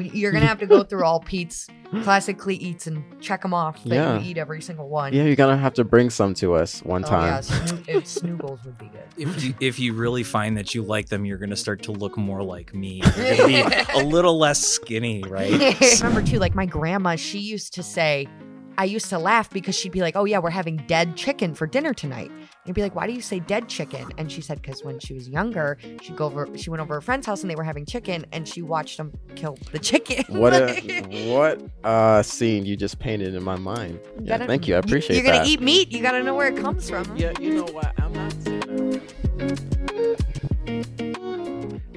You're gonna have to go through all Pete's classic CLE eats and check them off that Yeah. you eat every single one. Yeah, you're gonna have to bring some to us one Oh, time. yeah, snoo- it- snoogles would be good. If you, if you really find that you like them, you're going to start to look more like me. You're going to be a little less skinny, right? Remember too, like my grandma, she used to say, I used to laugh because she'd be like, "Oh yeah, we're having dead chicken for dinner tonight." And I'd be like, "Why do you say dead chicken?" And she said, "Because when she was younger, she'd go over, she went over her friend's house and they were having chicken, and she watched them kill the chicken." What a what uh scene you just painted in my mind. You Yeah, gotta- thank you. I appreciate it. You're gonna eat meat. You gotta know where it comes from. Yeah, you know what? I'm not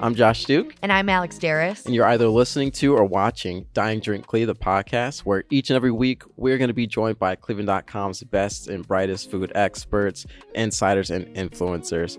I'm Josh Duke, And I'm Alex Darus. and you're either listening to or watching Dine Drink CLE, the podcast, where each and every week we're going to be joined by Cleveland.com's best and brightest food experts, insiders, and influencers.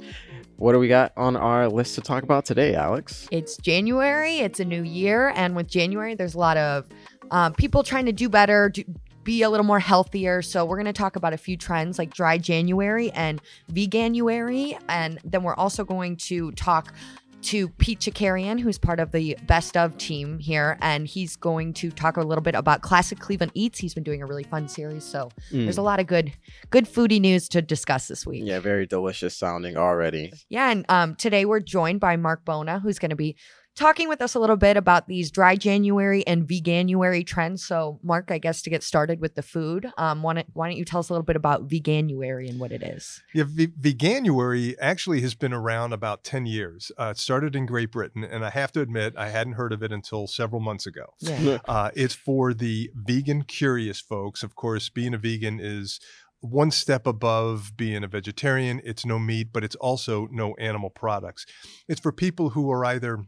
What do we got on our list to talk about today, Alex? It's January. It's a new year, and with January, there's a lot of um, people trying to do better, do, be a little more healthier. So we're going to talk about a few trends like dry January and veganuary, and then we're also going to talk to Pete Chakerian, who's part of the Best of team here, and he's going to talk a little bit about classic Cleveland eats. He's been doing a really fun series, so Mm. there's a lot of good, good foodie news to discuss this week. Yeah, very delicious sounding already. Yeah, and um, today we're joined by Marc Bona, who's going to be talking with us a little bit about these dry January and veganuary trends. So, Marc, I guess to get started with the food, um, why don't, why don't you tell us a little bit about veganuary and what it is? Yeah, v- Veganuary actually has been around about 10 years. Uh, it started in Great Britain, and I have to admit, I hadn't heard of it until several months ago. Yeah. Uh, it's for the vegan curious folks. Of course, being a vegan is one step above being a vegetarian. It's no meat, but it's also no animal products. It's for people who are either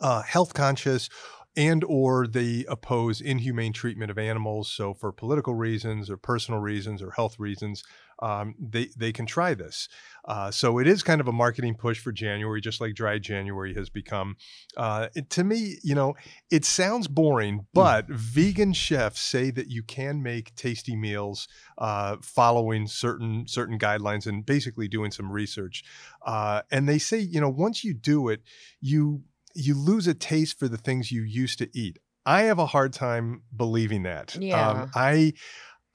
uh, health conscious and or they oppose inhumane treatment of animals. So for political reasons or personal reasons or health reasons um, they they can try this. Uh, so it is kind of a marketing push for january just like dry january has become. Uh, it, to me you know it sounds boring but vegan chefs say that you can make tasty meals uh, following certain certain guidelines and basically doing some research. Uh, and they say you know once you do it you you lose a taste for the things you used to eat. I have a hard time believing that. Yeah. Um, I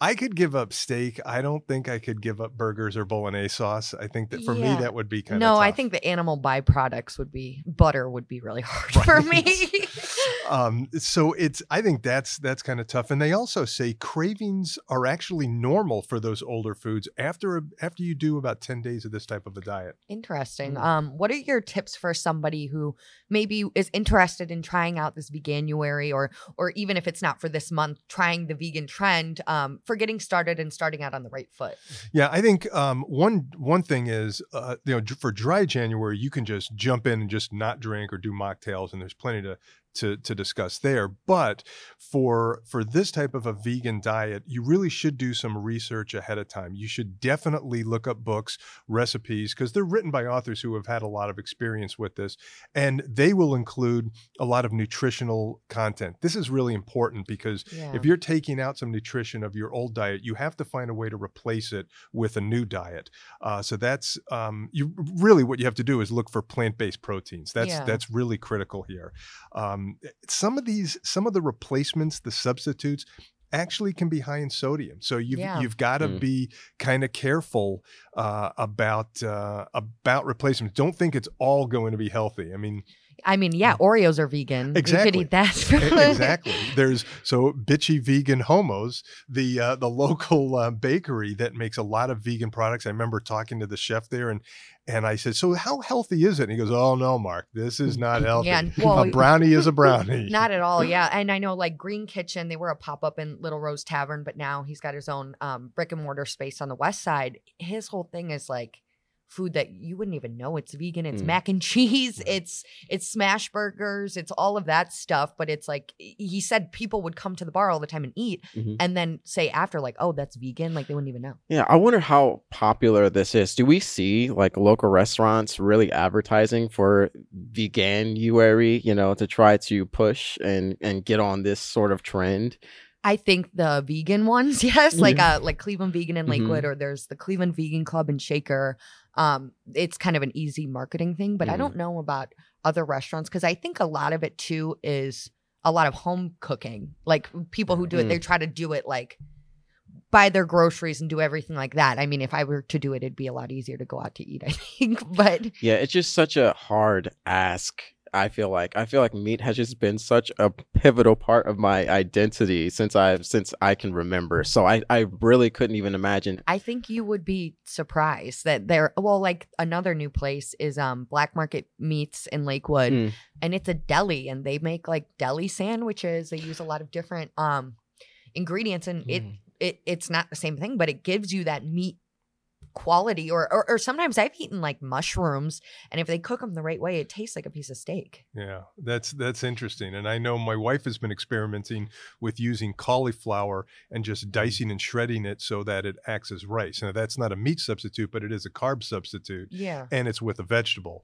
I could give up steak. I don't think I could give up burgers or bolognese sauce. I think that for Yeah. me that would be kind of No, I think the animal byproducts would be butter would be really hard for me. um, so it's I think that's that's kind of tough. And they also say cravings are actually normal for those older foods after a, after you do about ten days of this type of a diet. Interesting. Mm. Um, what are your tips for somebody who maybe is interested in trying out this veganuary or or even if it's not for this month, trying the vegan trend, um, for getting started and starting out on the right foot? Yeah, I think um, one one thing is uh, you know for dry January you can just jump in and just not drink or do mocktails, and there's plenty to to to discuss there. But for for this type of a vegan diet, you really should do some research ahead of time. You should definitely look up books, recipes, because they're written by authors who have had a lot of experience with this, and they will include a lot of nutritional content. This is really important because Yeah. if you're taking out some nutrition of your old diet, you have to find a way to replace it with a new diet. Uh, so that's um, you really what you have to do is look for plant-based proteins. That's Yeah. that's really critical here. Um, some of these, some of the replacements, the substitutes. Actually, can be high in sodium, so you've Yeah. you've got to Mm. be kind of careful uh, about uh, about replacements. Don't think it's all going to be healthy. I mean, I mean, yeah, Oreos are vegan. You. Exactly. could eat that. Exactly. There's so bitchy vegan homos, the uh, the local uh, bakery that makes a lot of vegan products. I remember talking to the chef there, and and I said, "So how healthy is it?" And he goes, "Oh no, Marc, this is not healthy. Yeah, well, a brownie is a brownie." Not at all, yeah. And I know like Green Kitchen, they were a pop up in Little Rose Tavern, but now he's got his own um, brick and mortar space on the west side. His whole thing is like food that you wouldn't even know it's vegan. It's Mm. mac and cheese. Right. It's it's smash burgers. It's all of that stuff. But it's like he said, people would come to the bar all the time and eat, Mhm. and then say after like, oh, that's vegan. Like they wouldn't even know. Yeah, I wonder how popular this is. Do we see like local restaurants really advertising for veganuary, you know, to try to push and and get on this sort of trend? I think the vegan ones, yes, like uh like Cleveland Vegan in. Lakewood, or there's the Cleveland Vegan Club in Shaker. Um, it's kind of an easy marketing thing, but I Mhm. don't know about other restaurants because I think a lot of it too is a lot of home cooking. Like people who do it, Mm. they try to do it like buy their groceries and do everything like that. I mean, if I were to do it, it'd be a lot easier to go out to eat, I think. But Yeah, it's just such a hard ask. I feel like I feel like meat has just been such a pivotal part of my identity since I since I can remember. So I I really couldn't even imagine. I think you would be surprised that there well, like another new place is um Black Market Meats in Lakewood. Mm. and it's a deli and they make like deli sandwiches they use a lot of different um ingredients and it, Mm. it it's not the same thing but it gives you that meat quality or, or or sometimes i've eaten like mushrooms and if they cook them the right way it tastes like a piece of steak Yeah, that's that's interesting. And I know my wife has been experimenting with using cauliflower and just mm. dicing and shredding it so that it acts as rice. Now that's not a meat substitute, but it is a carb substitute yeah and it's with a vegetable.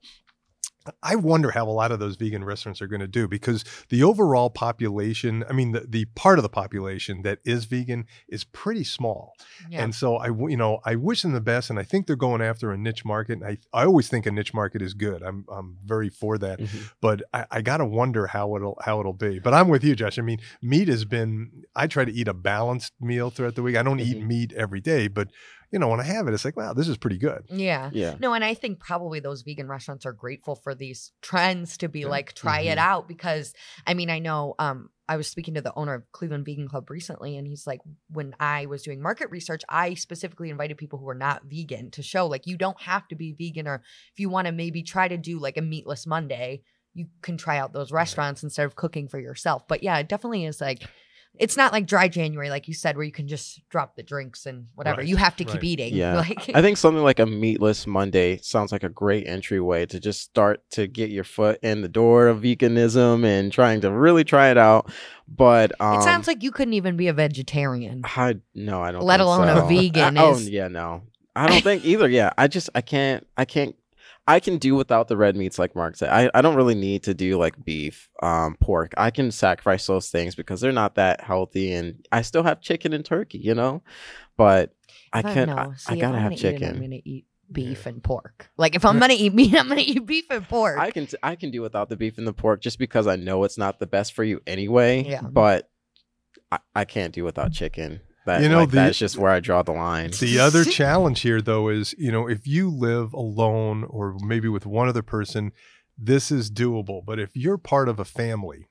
I wonder how a lot of those vegan restaurants are going to do because the overall population, I mean, the, the part of the population that is vegan is pretty small. yeah And so I, you know, I wish them the best, and I think they're going after a niche market. And I, I always think a niche market is good. I'm, I'm very for that. Mhm. But I, I gotta wonder how it'll, how it'll be. But I'm with you, Josh. I mean, meat has been. I try to eat a balanced meal throughout the week. I don't eat Mhm. meat every day, but you know, when I have it, it's like, wow, this is pretty good. yeah Yeah. no and i think probably those vegan restaurants are grateful for these trends to be Yeah. like try it Mhm. out because i mean i know um I was speaking to the owner of Cleveland Vegan Club recently, and he's like, when I was doing market research, I specifically invited people who are not vegan to show like you don't have to be vegan, or if you want to maybe try to do like a meatless Monday, you can try out those restaurants instead of cooking for yourself. But yeah, it definitely is like, it's not like dry January, like you said, where you can just drop the drinks and whatever. Right, You have to keep right. eating. Yeah. Like, I think something like a meatless Monday sounds like a great entryway to just start to get your foot in the door of veganism and trying to really try it out. But um, it sounds like you couldn't even be a vegetarian. I no, I don't. Let think alone a vegan I- oh is- yeah, no, I don't think either. Yeah, I just I can't I can't I can do without the red meats like Marc said. I, I don't really need to do like beef, um, pork. I can sacrifice those things because they're not that healthy, and I still have chicken and turkey, you know. But I can't. I, know. I gotta have gonna it, chicken. I'm gonna eat beef and pork. Like if I'm gonna eat meat, I'm gonna eat beef and pork. I can t- I can do without the beef and the pork just because I know it's not the best for you anyway. Yeah. But I, I can't do without chicken. That You know, like, the- that's just where I draw the line. The other challenge here, though, is you know, if you live alone or maybe with one other person, this is doable. But if you're part of a family,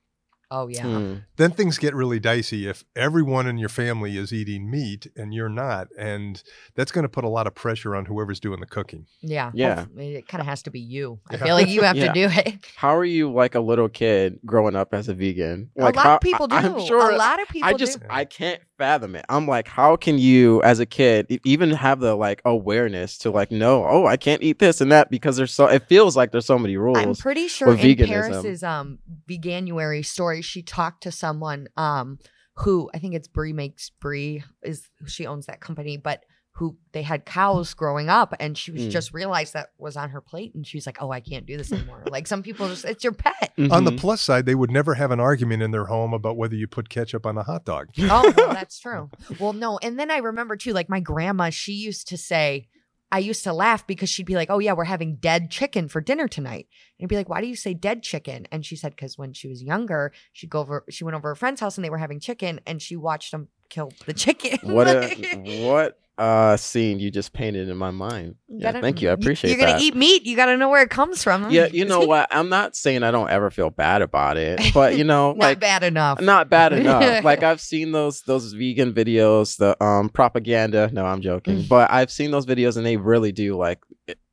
oh yeah. Mm. then things get really dicey if everyone in your family is eating meat and you're not. And that's going to put a lot of pressure on whoever's doing the cooking. Yeah. Yeah. Hope- It kind of has to be you. I feel like you have Yeah. to do it. How are you like a little kid growing up as a vegan? a lot how, of people do. I, am sure a lot of people do. I just do. I can't fathom it. I'm like, how can you as a kid even have the like awareness to like know, oh, I can't eat this and that because there's so it feels like there's so many rules. I'm pretty sure with in veganism. Paris's um veganuary story, she talked to someone um who I think it's Brie makes Brie is she owns that company, but who they had cows growing up and she was Mm. just realized that was on her plate and she's like, Oh, I can't do this anymore. like some people just it's your pet. On the plus side, they would never have an argument in their home about whether you put ketchup on a hot dog. oh, well, that's true. Well, no. And then I remember too, like my grandma, she used to say, I used to laugh because she'd be like, Oh, yeah, we're having dead chicken for dinner tonight. And I'd be like, Why do you say dead chicken? And she said, Because when she was younger, she'd go over, she went over her friend's house and they were having chicken and she watched them kill the chicken. what a what uh scene you just painted in my mind. You Yeah, gotta- thank you. I appreciate it. You're that. to eat meat. You got to know where it comes from. yeah, you know what? I'm not saying I don't ever feel bad about it, but you know, Not like bad enough. not bad enough. like I've seen those those vegan videos, the um propaganda. No, I'm joking, but I've seen those videos and they really do like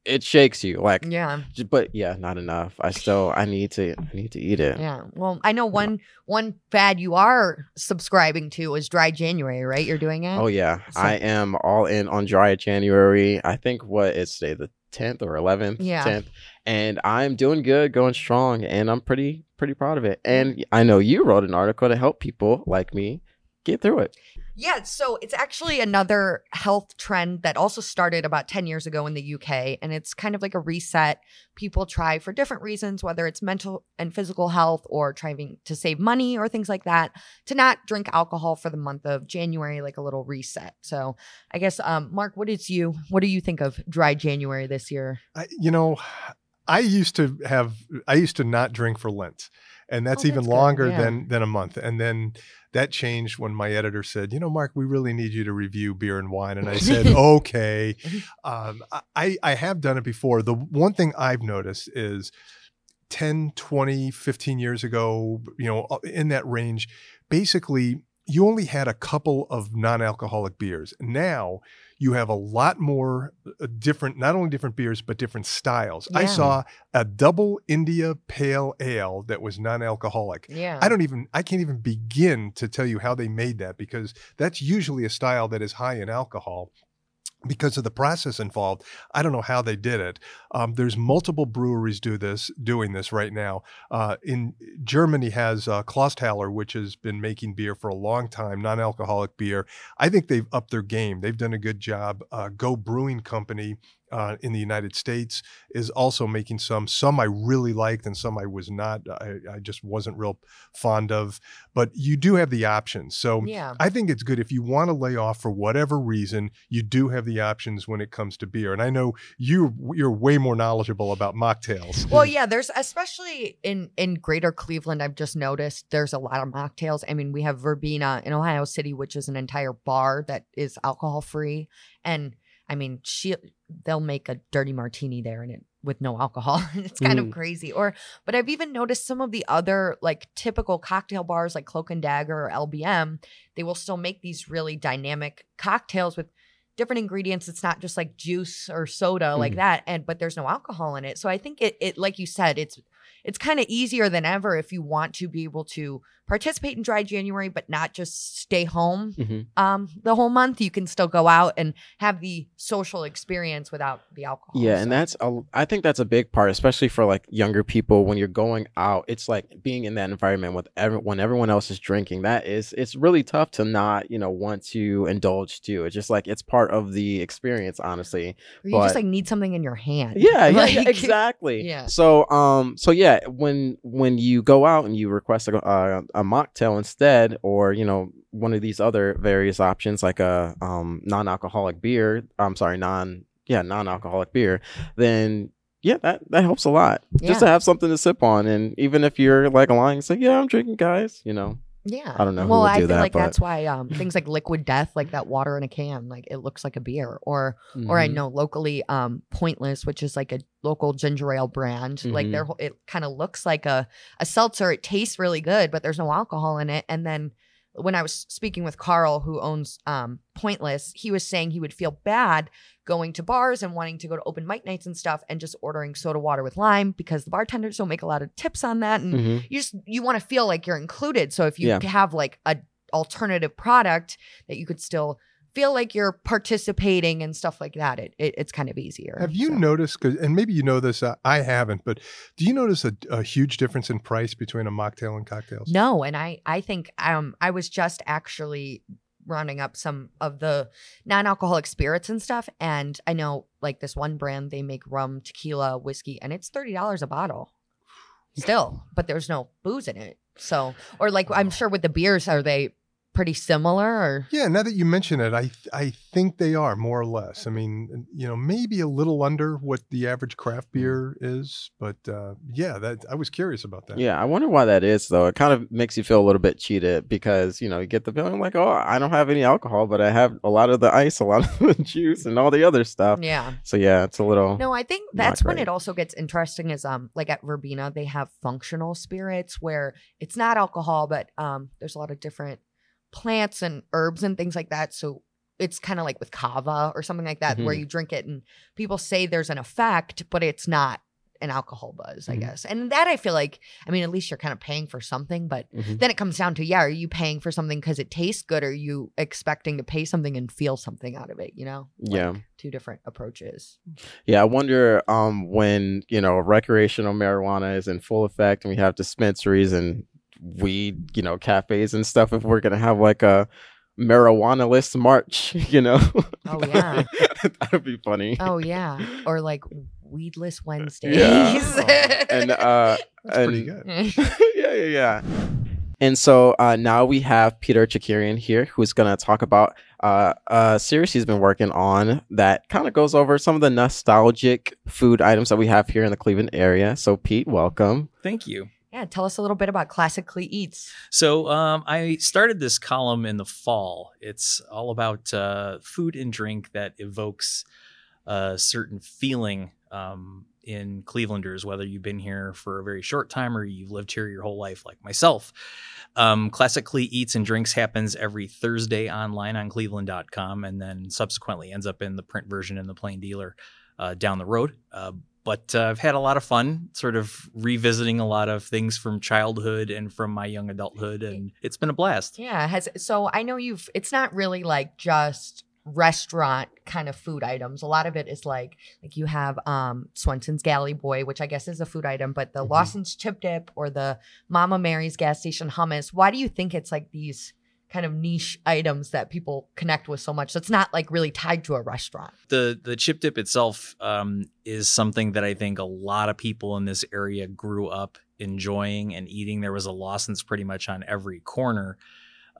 it, shakes you. Like, yeah. but yeah, not enough. I still I need to I need to eat it. Yeah. Well, I know one one fad you are subscribing to is dry January, right? You're doing it? Oh yeah, So- I am all in on dry January. I think what is today the 10th or 11th, Yeah. 10th, and I'm doing good, going strong, and I'm pretty pretty proud of it. And I know you wrote an article to help people like me get through it. Yeah, so it's actually another health trend that also started about 10 years ago in the UK. And it's kind of like a reset people try for different reasons, whether it's mental and physical health or trying to save money or things like that, to not drink alcohol for the month of January, like a little reset. So I guess, um, Marc, what is you? What do you think of dry January this year? I, you know, I used to have, I used to not drink for Lent. And that's Oh, even that's good, longer yeah. than than a month. And then that changed when my editor said, "You know, Marc, we really need you to review beer and wine." And I said, "Okay." Um, I I have done it before. The one thing I've noticed is 10, 20, 15 years ago, you know, uh, in that range, basically you only had a couple of non-alcoholic beers. Now you have a lot more uh, different, not only different beers, but different styles. I saw a double India Pale Ale that was non-alcoholic. Yeah. I don't even, I can't even begin to tell you how they made that because that's usually a style that is high in alcohol. Because of the process involved, I don't know how they did it. Um, there's multiple breweries do this, doing this right now. Uh, in Germany has uh, Clausthaler, which has been making beer for a long time, non-alcoholic beer. I think they've upped their game. They've done a good job. Uh, Go Brewing Company uh, in the United States is also making some. Some I really liked, and some I was not. I, I just wasn't real fond of. But you do have the options. So Yeah. I think it's good if you want to lay off for whatever reason. You do have the options when it comes to beer, and I know you you're way more knowledgeable about mocktails. Well, yeah, there's especially in in Greater Cleveland. I've just noticed there's a lot of mocktails. I mean, we have Verbena in Ohio City, which is an entire bar that is alcohol free, and I mean, she they'll make a dirty martini there and it with no alcohol. it's kind of Mm. crazy. Or, but I've even noticed some of the other like typical cocktail bars like Cloak and Dagger or LBM. They will still make these really dynamic cocktails with different ingredients. It's not just like juice or soda like Mhm. that, and but there's no alcohol in it. So I think it it like you said, it's it's kind of easier than ever if you want to be able to participate in dry January, but not just stay home Mhm. um the whole month. You can still go out and have the social experience without the alcohol. Yeah, so. and that's a, I think that's a big part, especially for like younger people. When you're going out, it's like being in that environment with every, when everyone else is drinking. That is, it's really tough to not, you know, want to indulge too. It's just like it's part of the experience, honestly. Or you just like need something in your hand. Yeah, yeah, yeah, exactly. Yeah. So, um, so yeah, when when you go out and you request a, a, a mocktail instead, or you know, one of these other various options like a um non-alcoholic beer. I'm sorry, non yeah non-alcoholic beer. Then yeah, that that helps a lot. Just to have something to sip on, and even if you're like lying, say yeah, I'm drinking, guys. You know, Yeah. I don't know who Well, would I do feel that, like but- that's why um things like liquid death, like that water in a can, like it looks like a beer. Or or I Mhm. know locally um Pointless, which is like a local ginger ale brand. Like Mhm. their whole- it kind of looks like a a seltzer. It tastes really good, but there's no alcohol in it. And then when I was speaking with Carl, who owns um Pointless, he was saying he would feel bad going to bars and wanting to go to open mic nights and stuff and just ordering soda water with lime because the bartenders don't make a lot of tips on that and Mhm. you just you want to feel like you're included so if you Yeah. have like a alternative product that you could still feel like you're participating and stuff like that it, it it's kind of easier Have you so. noticed? 'cause- and maybe you know this. uh, I haven't, but do you notice a, a huge difference in price between a mocktail and cocktails? no and i i think um i was just actually rounding up some of the non-alcoholic spirits and stuff and i know like this one brand they make rum tequila whiskey and it's $30 a bottle still but there's no booze in it so or like i'm sure with the beers are they pretty similar or Yeah, now that you mention it, I th- I think they are more or less. I mean, you know, maybe a little under what the average craft beer is, but uh, yeah, that I was curious about that. Yeah, I wonder why that is though. It kind of makes you feel a little bit cheated because you know you get the feeling like, oh, I don't have any alcohol, but I have a lot of the ice, a lot of the juice, and all the other stuff. yeah So yeah, it's a little. No, I think that's when it also gets interesting is um like at Verbena they have functional spirits where it's not alcohol but um there's a lot of different plants and herbs and things like that so it's kind of like with kava or something like that where Mhm. you drink it and people say there's an effect but it's not an alcohol buzz I Mhm. guess and that I feel like I mean at least you're kind of paying for something but Mhm. then it comes down to yeah are you paying for something because it tastes good or are you expecting to pay something and feel something out of it you know Yeah. Two different approaches Yeah, I wonder um when you know recreational marijuana is in full effect and we have dispensaries and weed, you know, cafes and stuff. If we're gonna have like a marijuana list march, you know. Oh, yeah. that would be funny. Oh yeah, or like weedless Wednesdays. Yeah. and uh That's pretty and- good. yeah, yeah, yeah. And so uh, now we have Peter Chakerian here, who's going to talk about uh, a series he's been working on that kind of goes over some of the nostalgic food items that we have here in the Cleveland area. So, Pete, welcome. Thank you. Yeah, tell us a little bit about Classic CLE Eats. So um, I started this column in the fall. It's all about uh, food and drink that evokes a certain feeling um, in Clevelanders, whether you've been here for a very short time or you've lived here your whole life, like myself. Um, Classic CLE Eats and Drinks happens every Thursday online on cleveland.com and then subsequently ends up in the print version in the Plain Dealer uh, down the road. Uh, but uh, I've had a lot of fun sort of revisiting a lot of things from childhood and from my young adulthood, and it's been a blast. Yeah, has so I know you've it's not really like just restaurant kind of food items. A lot of it is like like you have um Swenson's Galley Boy, which I guess is a food item, but the Mhm. Lawson's Chip Dip or the Mama Mary's gas station hummus. Why do you think it's like these kind of niche items that people connect with so much? So it's not like really tied to a restaurant. the the chip dip itself um, is something that I think a lot of people in this area grew up enjoying and eating. There was a Lawson's pretty much on every corner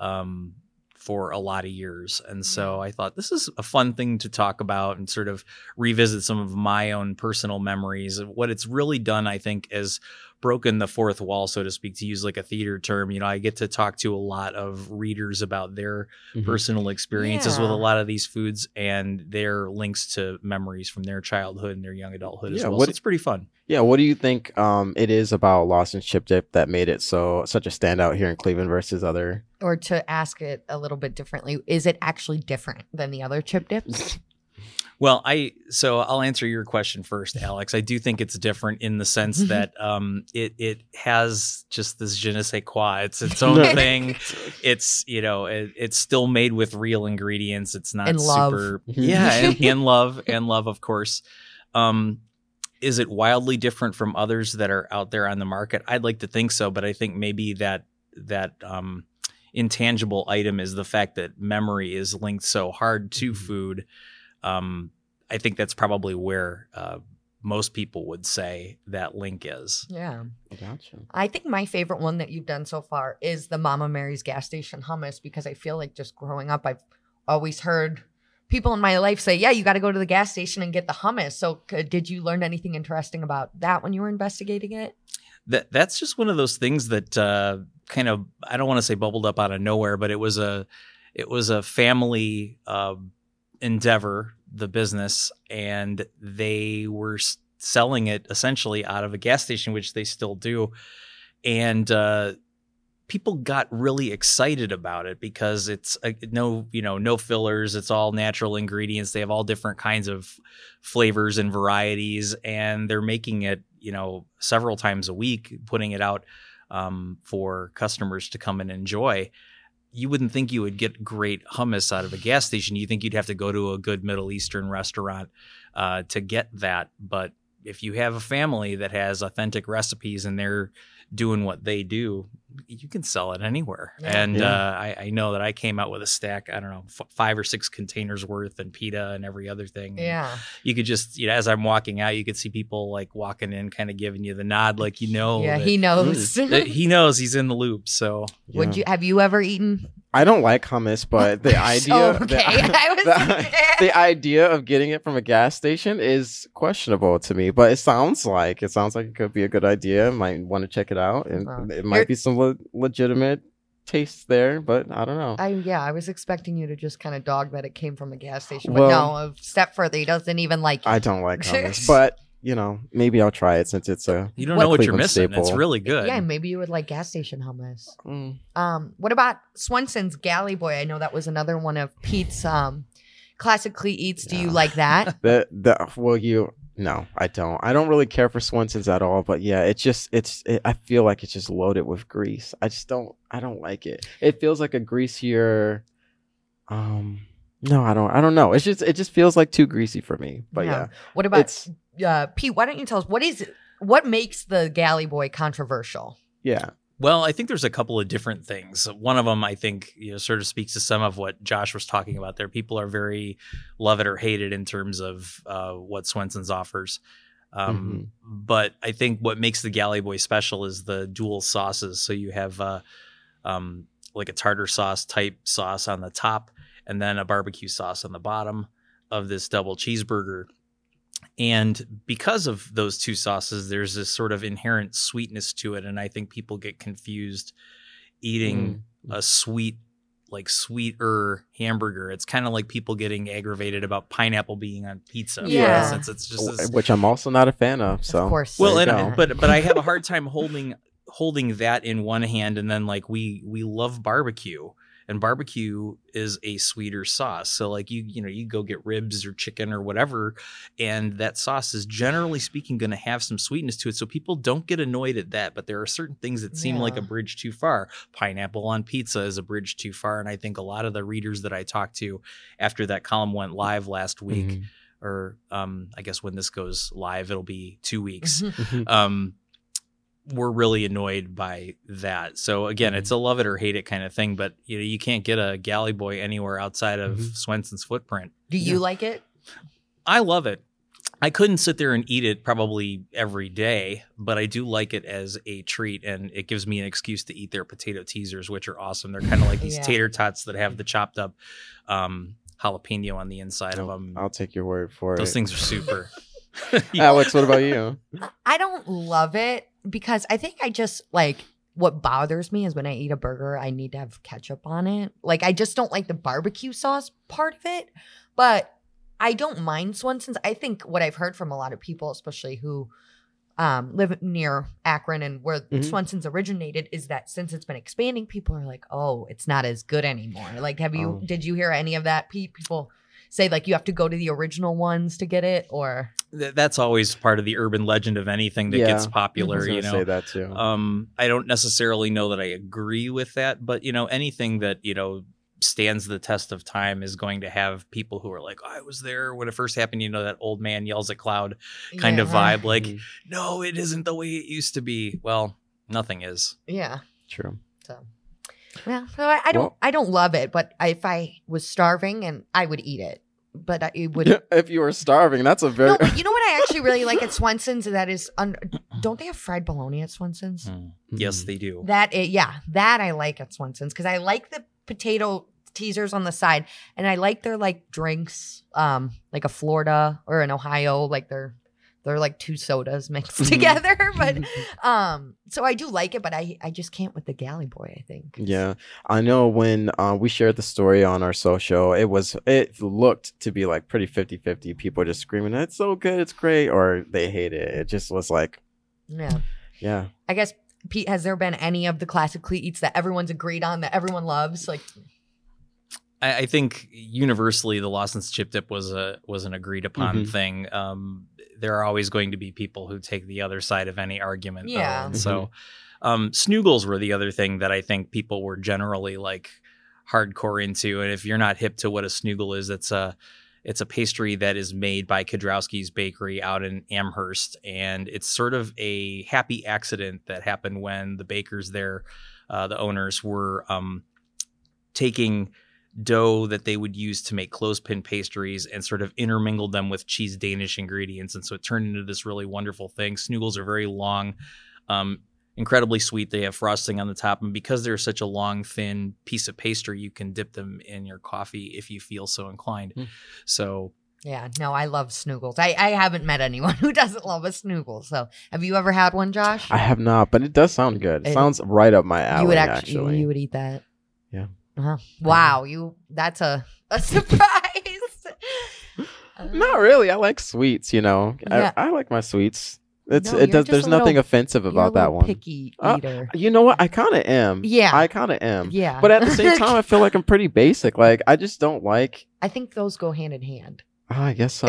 um, for a lot of years, and so I thought this is a fun thing to talk about and sort of revisit some of my own personal memories. What it's really done, I think, is broken the fourth wall, so to speak, to use like a theater term. You know, I get to talk to a lot of readers about their Mhm. personal experiences with a lot of these foods and their links to memories from their childhood and their young adulthood as Yeah, well. what- so it's pretty fun. Yeah, what do you think um, it is about Lawson's Chip Dip that made it so such a standout here in Cleveland versus other? Or to ask it a little bit differently, is it actually different than the other chip dips? Well, I so I'll answer your question first, Alex. I do think it's different in the sense that um, it it has just this je ne sais quoi. It's its own thing. It's you know it, it's still made with real ingredients. It's not And love. super yeah and, and love and love of course. Um, is it wildly different from others that are out there on the market? I'd like to think so, but I think maybe that that um, intangible item is the fact that memory is linked so hard to Mhm. food. Um, I think that's probably where uh, most people would say that link is. Yeah. Gotcha. I think my favorite one that you've done so far is the Mama Mary's gas station hummus because I feel like just growing up, I've always heard people in my life say, "Yeah, you got to go to the gas station and get the hummus." So, c- did you learn anything interesting about that when you were investigating it? that that's just one of those things that uh, kind of I don't want to say bubbled up out of nowhere, but it was a it was a family uh, endeavor, the business, and they were selling it essentially out of a gas station, which they still do, and uh, people got really excited about it because it's uh, no you know no fillers it's all natural ingredients they have all different kinds of flavors and varieties and they're making it you know several times a week putting it out um, for customers to come and enjoy you wouldn't think you would get great hummus out of a gas station. You think you'd have to go to a good middle eastern restaurant uh, to get that. But if you have a family that has authentic recipes and they're doing what they do, you can sell it anywhere. Yeah. And Yeah. uh, I, I know that I came out with a stack, I don't know, f- five or six containers worth and pita and every other thing. And Yeah. You could just, you know, as I'm walking out, you could see people like walking in, kind of giving you the nod, like, you know, yeah, that- he knows. that he knows he's in the loop. So Would you have you ever eaten? I don't like hummus, but the idea Oh, the- I was the, the idea of getting it from a gas station is questionable to me, but it sounds like it sounds like it could be a good idea. Might want to check it out, and Wow. it might be some le- legitimate taste there, but I don't know. I yeah, I was expecting you to just kind of dog that it came from a gas station, but Well- no, a step further, he doesn't even like it. I don't like hummus, but you know, maybe I'll try it since it's a you don't What- know what you're Cleveland missing. It's staple. really good. Yeah, maybe you would like gas station hummus. mm, Um, what about Swenson's Galley Boy? I know that was another one of Pete's um classic CLE eats. Do you like that? the the well you no I don't. I don't really care for Swenson's at all but yeah it's just it's it, I feel like it's just loaded with grease. I just don't I don't like it. It feels like a greasier um no I don't I don't know. It's just it just feels like too greasy for me but yeah, What about uh, Pete? Why don't you tell us what is what makes the Galley Boy controversial? yeah Well, I think there's a couple of different things. One of them, I think, you know, sort of speaks to some of what Josh was talking about there. People are very love it or hate it in terms of uh, what Swenson's offers. Um, But I think what makes the Galley Boy special is the dual sauces. So you have uh, um, like a tartar sauce type sauce on the top, and then a barbecue sauce on the bottom of this double cheeseburger. And because of those two sauces, there's this sort of inherent sweetness to it. And I think people get confused eating mm. a sweet, like sweeter hamburger. It's kind of like people getting aggravated about pineapple being on pizza. for Yeah. instance. It's just this, which I'm also not a fan of. So of course. well, There and, but but I have a hard time holding holding that in one hand, and then like we we love barbecue, and barbecue is a sweeter sauce. So like you you know you go get ribs or chicken or whatever, and that sauce is generally speaking going to have some sweetness to it. So people don't get annoyed at that, but there are certain things that seem like a bridge too far. Pineapple on pizza is a bridge too far, and I think a lot of the readers that I talked to after that column went live last week Mhm. or um, I guess when this goes live, it'll be two weeks. Mhm. Um, we're really annoyed by that. So again, it's a love it or hate it kind of thing. But you know, you can't get a galley boy anywhere outside of Mhm. Swenson's footprint. Do you like it? I love it. I couldn't sit there and eat it probably every day, but I do like it as a treat, and it gives me an excuse to eat their potato teasers, which are awesome. They're kind of like these Yeah. tater tots that have the chopped up um, jalapeno on the inside of them. I'll take your word for Those it. Those things are super. Alex, what about you? I don't love it because I think I just like what bothers me is when I eat a burger, I need to have ketchup on it. Like I just don't like the barbecue sauce part of it, but I don't mind Swenson's. I think what I've heard from a lot of people, especially who um, live near Akron and where Mhm. Swenson's originated, is that since it's been expanding, people are like, "Oh, it's not as good anymore." Like, have you? Oh. Did you hear any of that? Pete? People say like you have to go to the original ones to get it, or Th- that's always part of the urban legend of anything that Yeah. gets I popular was you gonna know say that too. um i don't necessarily know that i agree with that but you know anything that you know stands the test of time is going to have people who are like oh, i was there when it first happened you know that old man yells at cloud kind of Yeah. vibe like Mhm. no it isn't the way it used to be well nothing is Yeah. True. So, yeah. So I, I don't. Well- I don't love it, but if I was starving, and I would eat it, but I, it would. if you were starving, that's a very No, but you know what I actually really like at Swenson's? That is, un- don't they have fried bologna at Swenson's? Mm. yes they do That it, yeah, that I like at Swenson's because I like the potato teasers on the side, and I like their like drinks, um, like a Florida or an Ohio, like they're they're like two sodas mixed Mhm. together. But um, so I do like it, but I I just can't with the galley boy. I think. Yeah, I know when uh, we shared the story on our social, it was it looked to be like pretty 50-50. People just screaming, "It's so good, it's great," or they hate it. It just was like, Yeah. yeah, I guess Pete, has there been any of the classic CLE eats that everyone's agreed on that everyone loves? Like, I, I think universally the Lawson's chip dip was a was an agreed upon Mhm. thing. Um, there are always going to be people who take the other side of any argument. though, Yeah. and so um, snoogles were the other thing that I think people were generally like hardcore into. And if you're not hip to what a snoogle is, it's a it's a pastry that is made by Kedrowski's Bakery out in Amherst, and it's sort of a happy accident that happened when the bakers there, uh, the owners, were um, taking dough that they would use to make clothespin pastries and sort of intermingled them with cheese Danish ingredients, and so it turned into this really wonderful thing. Snoogles are very long. Um, incredibly sweet. They have frosting on the top, and because they're such a long, thin piece of pastry, you can dip them in your coffee if you feel so inclined. Mm. So yeah, no, I love snoogles. I, I haven't met anyone who doesn't love a snoogle. So, have you ever had one, Josh? I have not, but it does sound good. It It- sounds right up my alley. you would actually, actually, you would eat that. Yeah. Uh-huh. Wow, you. That's a a surprise. Uh, not really. I like sweets. You know, Yeah. I, I like my sweets. It's No, it does. There's nothing little- offensive about that one. Picky Uh, eater. You know what? I kind of am. Yeah. I kind of am. yeah, But at the same time, I feel like I'm pretty basic. Like I just don't like. I think those go hand in hand. Oh, I guess so.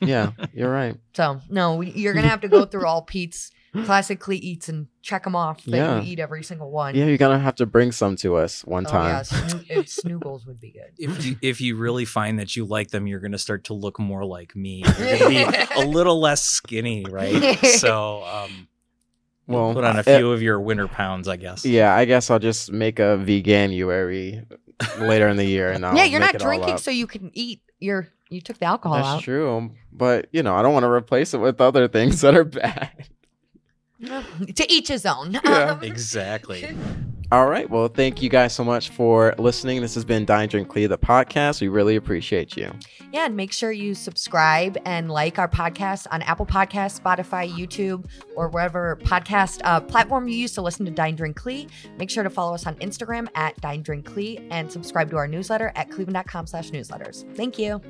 yeah, you're right. so no, you're gonna have to go through all Pete's classic CLE eats and check them off that Yeah. you eat every single one. Yeah, you're gonna have to bring some to us one Oh, time. yeah, snoo- snoogles would be good. if you if you really find that you like them, you're going to start to look more like me. You're going to be a little less skinny, right? So um, Well, put on a uh, few of your winter pounds, I guess. Yeah, I guess I'll just make a veganuary later in the year, and I'll yeah, you're make not it drinking, so you can eat. Your you took the alcohol That's out. true, but you know, I don't want to replace it with other things that are bad. to each his own. Yeah. Um, Exactly. All right. Well, thank you guys so much for listening. This has been Dine Drink CLE, the podcast. We really appreciate you. Yeah, and make sure you subscribe and like our podcast on Apple Podcasts, Spotify, YouTube, or wherever podcast uh, platform you use to listen to Dine Drink CLE. Make sure to follow us on Instagram at Dine Drink CLE and subscribe to our newsletter at cleveland.com slash newsletters. Thank you.